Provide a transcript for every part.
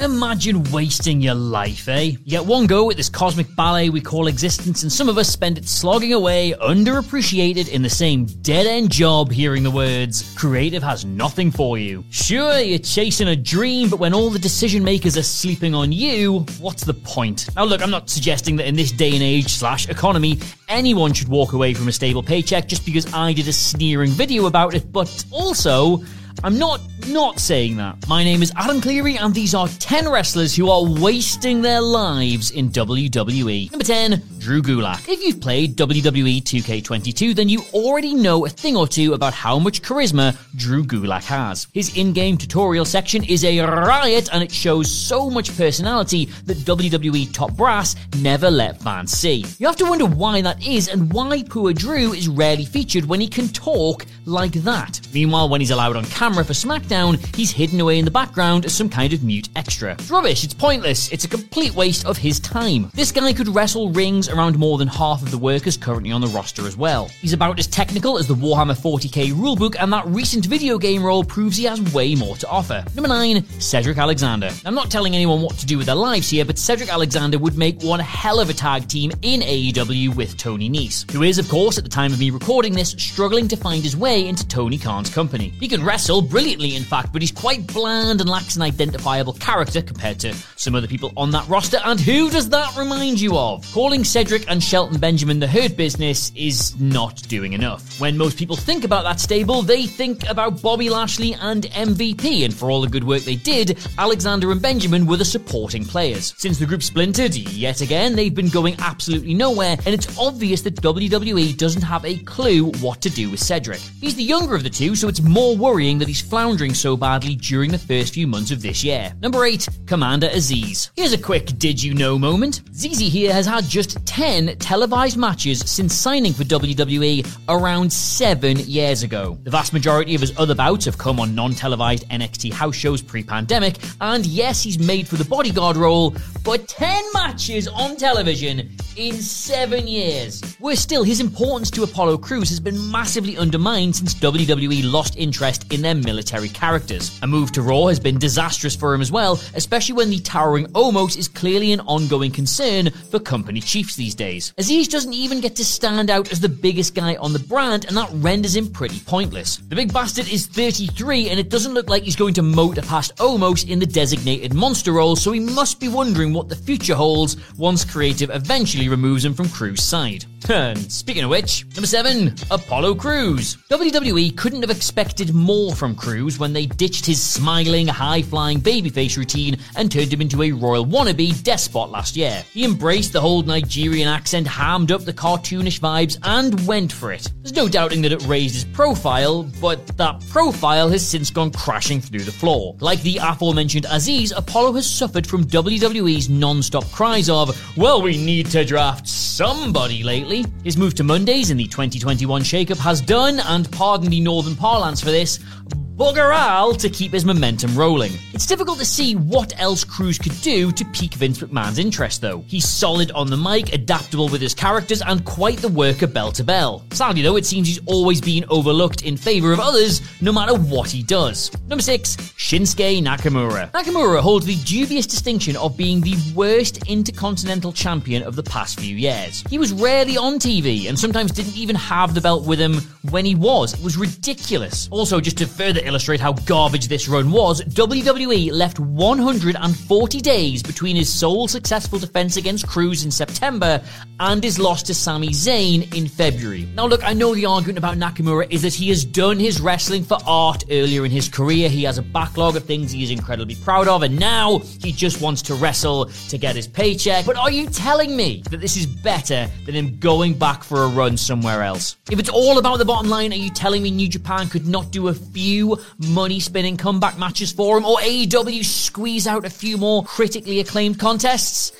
Imagine wasting your life, eh? You get one go at this cosmic ballet we call existence, and some of us spend it slogging away, underappreciated, in the same dead end job, hearing the words, creative has nothing for you. Sure, you're chasing a dream, but when all the decision makers are sleeping on you, what's the point? Now, look, I'm not suggesting that in this day and age slash economy, anyone should walk away from a stable paycheck just because I did a sneering video about it, but also, I'm not not saying that. My name is Adam Cleary, and these are 10 wrestlers who are wasting their lives in WWE. Number 10, Drew Gulak. If you've played WWE 2K22, then you already know a thing or two about how much charisma Drew Gulak has. His in game tutorial section is a riot, and it shows so much personality that WWE top brass never let fans see. You have to wonder why that is, and why poor Drew is rarely featured when he can talk like that. Meanwhile, when he's allowed on camera for SmackDown, he's hidden away in the background as some kind of mute extra. It's rubbish, it's pointless, it's a complete waste of his time. This guy could wrestle rings around more than half of the workers currently on the roster as well. He's about as technical as the Warhammer 40k rulebook, and that recent video game role proves he has way more to offer. Number 9, Cedric Alexander. I'm not telling anyone what to do with their lives here, but Cedric Alexander would make one hell of a tag team in AEW with Tony Nese, who is, of course, at the time of me recording this, struggling to find his way into Tony Khan's company. He can wrestle brilliantly, in fact, but he's quite bland and lacks an identifiable character compared to some other people on that roster. And who does that remind you of? Calling Cedric and Shelton Benjamin the Hurt Business is not doing enough. When most people think about that stable, they think about Bobby Lashley and MVP, and for all the good work they did, Alexander and Benjamin were the supporting players. Since the group splintered, yet again, they've been going absolutely nowhere, and it's obvious that WWE doesn't have a clue what to do with Cedric. He's the younger of the two, so it's more worrying that he's floundering so badly during the first few months of this year. Number 8, Commander Azeez. Here's a quick did you know moment. ZZ here has had just 10 televised matches since signing for WWE around 7 years ago. The vast majority of his other bouts have come on non televised NXT house shows pre pandemic, and yes, he's made for the bodyguard role, but 10 matches on television in 7 years. Worse still, his importance to Apollo Crews has been massively undermined since WWE lost interest in their military characters. A move to Raw has been disastrous for him as well, especially when the towering Omos is clearly an ongoing concern for company chiefs these days. Azeez doesn't even get to stand out as the biggest guy on the brand, and that renders him pretty pointless. The big bastard is 33, and it doesn't look like he's going to motor past Omos in the designated monster role, so he must be wondering what the future holds once creative eventually removes him from Crews' side. And speaking of which, number 7, Apollo Crews. WWE couldn't have expected more from Crews when they ditched his smiling, high flying babyface routine and turned him into a royal wannabe despot last year. He embraced the whole Nigerian accent, hammed up the cartoonish vibes, and went for it. There's no doubting that it raised his profile, but that profile has since gone crashing through the floor. Like the aforementioned Azeez, Apollo has suffered from WWE's non stop cries of, well, we need to draft somebody lately. His move to Mondays in the 2021 shakeup has done, and pardon the northern parlance for this, bugger all to keep his momentum rolling. It's difficult to see what else Crews could do to pique Vince McMahon's interest, though. He's solid on the mic, adaptable with his characters, and quite the worker bell to bell. Sadly, though, it seems he's always been overlooked in favour of others, no matter what he does. Number 6, Shinsuke Nakamura. Nakamura holds the dubious distinction of being the worst intercontinental champion of the past few years. He was rarely on TV and sometimes didn't even have the belt with him when he was. It was ridiculous. Also, just to further illustrate how garbage this run was, WWE left 140 days between his sole successful defense against Crews in September and his loss to Sami Zayn in February. Now, look, I know the argument about Nakamura is that he has done his wrestling for art earlier in his career. He has a backlog of things he is incredibly proud of, and now he just wants to wrestle to get his paycheck. But are you telling me that this is better than him going back for a run somewhere else? If it's all about the bottom line, are you telling me New Japan could not do a few money spinning comeback matches for him, or AEW squeeze out a few more critically acclaimed contests?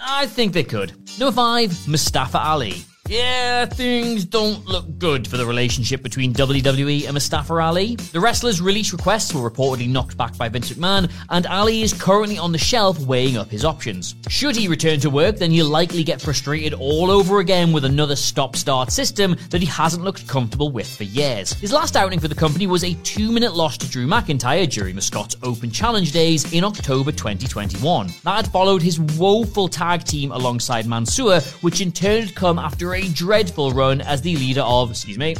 I think they could. Number five, Mustafa Ali. Yeah, things don't look good for the relationship between WWE and Mustafa Ali. The wrestler's release requests were reportedly knocked back by Vince McMahon, and Ali is currently on the shelf weighing up his options. Should he return to work, then he'll likely get frustrated all over again with another stop start system that he hasn't looked comfortable with for years. His last outing for the company was a two minute loss to Drew McIntyre during the Scots Open Challenge days in October 2021. That had followed his woeful tag team alongside Mansoor, which in turn had come after a dreadful run as the leader of, excuse me,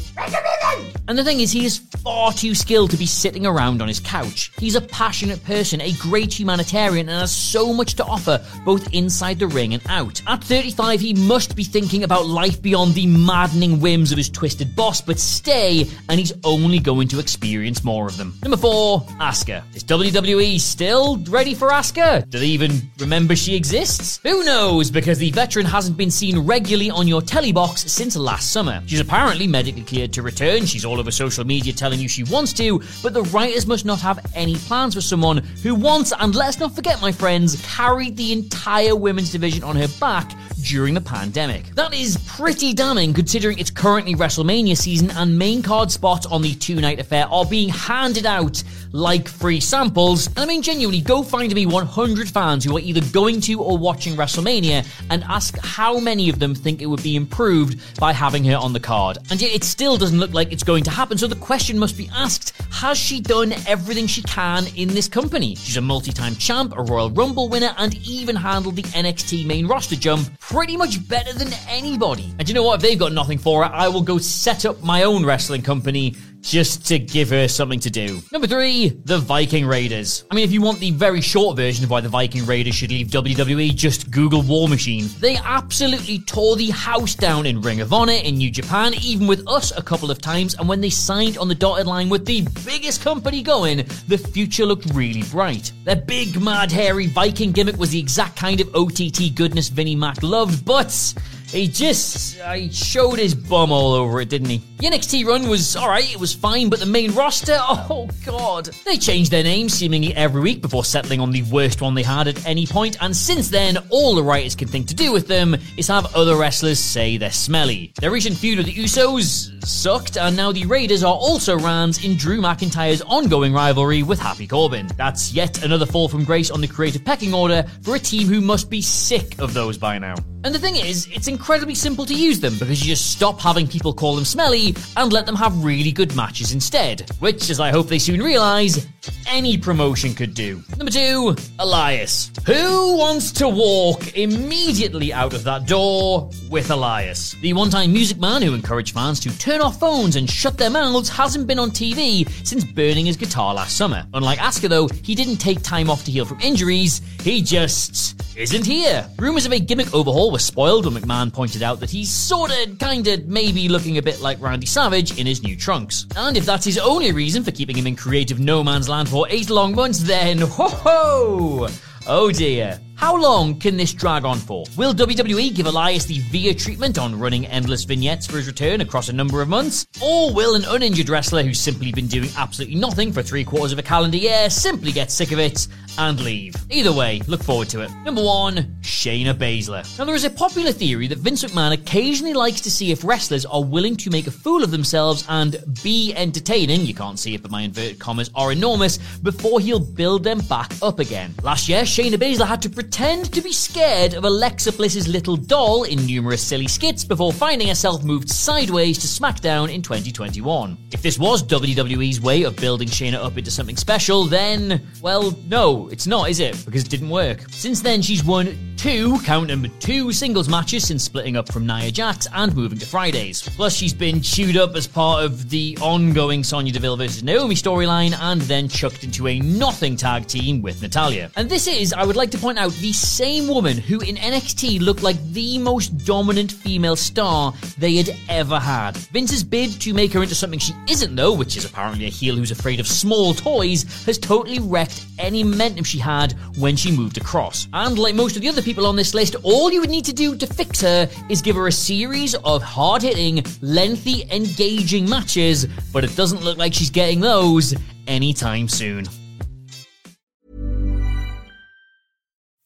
and the thing is, he is far too skilled to be sitting around on his couch. He's a passionate person, a great humanitarian, and has so much to offer both inside the ring and out. At 35, he must be thinking about life beyond the maddening whims of his twisted boss, but stay, and he's only going to experience more of them. Number four, Asuka. Is WWE still ready for Asuka? Do they even remember she exists? Who knows, because the veteran hasn't been seen regularly on your telly box since last summer. She's apparently medically cleared to return. She's all over social media telling you she wants to, but the writers must not have any plans for someone who once, and let's not forget, my friends, carried the entire women's division on her back during the pandemic. That is pretty damning considering it's currently WrestleMania season and main card spots on the two night affair are being handed out like free samples. And I mean, genuinely, go find me 100 fans who are either going to or watching WrestleMania and ask how many of them think it would be improved by having her on the card. And yet, it still doesn't look like it's going to happen. So the question must be asked Has she done everything she can in this company? She's a multi time champ, a Royal Rumble winner, and even handled the NXT main roster jump pretty much better than anybody. And you know what? If they've got nothing for her, I will go set up my own wrestling company just to give her something to do. Number three, the Viking Raiders. I mean, if you want the very short version of why the Viking Raiders should leave WWE, just Google War Machine. They absolutely tore the house down in Ring of Honor in New Japan, even with us a couple of times, and when they signed on the dotted line with the biggest company going, the future looked really bright. Their big, mad, hairy Viking gimmick was the exact kind of OTT goodness Vinnie Mac loved, but he just uh, I showed his bum all over it, didn't he? The NXT run was alright, it was fine, but the main roster, oh god. They changed their names seemingly every week before settling on the worst one they had at any point, and since then, all the writers can think to do with them is have other wrestlers say they're smelly. Their recent feud with the Usos sucked, and now the Raiders are also rams in Drew McIntyre's ongoing rivalry with Happy Corbin. That's yet another fall from grace on the creative pecking order for a team who must be sick of those by now. And the thing is, it's incredibly simple to use them because you just stop having people call them smelly and let them have really good matches instead. Which, as I hope they soon realise, any promotion could do. Number two, Elias. Who wants to walk immediately out of that door with Elias? The one time music man who encouraged fans to turn off phones and shut their mouths hasn't been on TV since burning his guitar last summer. Unlike Asuka, though, he didn't take time off to heal from injuries, he just isn't here. Rumours of a gimmick overhaul were spoiled when McMahon pointed out that he's sorta, kinda, maybe looking a bit like Randy Savage in his new trunks. And if that's his only reason for keeping him in creative no man's land for eight long months, then ho ho! Oh dear. How long can this drag on for? Will WWE give Elias the VIA treatment on running endless vignettes for his return across a number of months? Or will an uninjured wrestler who's simply been doing absolutely nothing for three quarters of a calendar year simply get sick of it and leave. Either way, look forward to it. Number one, Shayna Baszler. Now, there is a popular theory that Vince McMahon occasionally likes to see if wrestlers are willing to make a fool of themselves and be entertaining, you can't see it, but my inverted commas are enormous, before he'll build them back up again. Last year, Shayna Baszler had to pretend to be scared of Alexa Bliss's little doll in numerous silly skits before finding herself moved sideways to SmackDown in 2021. If this was WWE's way of building Shayna up into something special, then, well, no, it's not, is it? Because it didn't work. Since then, she's won two, count them, two singles matches since splitting up from Nia Jax and moving to Fridays. Plus, she's been chewed up as part of the ongoing Sonya Deville versus Naomi storyline and then chucked into a nothing tag team with Natalya. And this is, I would like to point out, the same woman who in NXT looked like the most dominant female star they had ever had. Vince's bid to make her into something she isn't, though, which is apparently a heel who's afraid of small toys, has totally wrecked any momentum she had when she moved across. And like most of the other people on this list, all you would need to do to fix her is give her a series of hard hitting, lengthy, engaging matches, but it doesn't look like she's getting those anytime soon.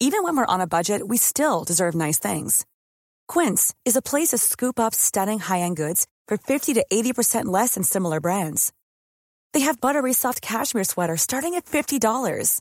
Even when we're on a budget, we still deserve nice things. Quince is a place to scoop up stunning high end goods for 50 to 80% less than similar brands. They have buttery soft cashmere sweaters starting at $50,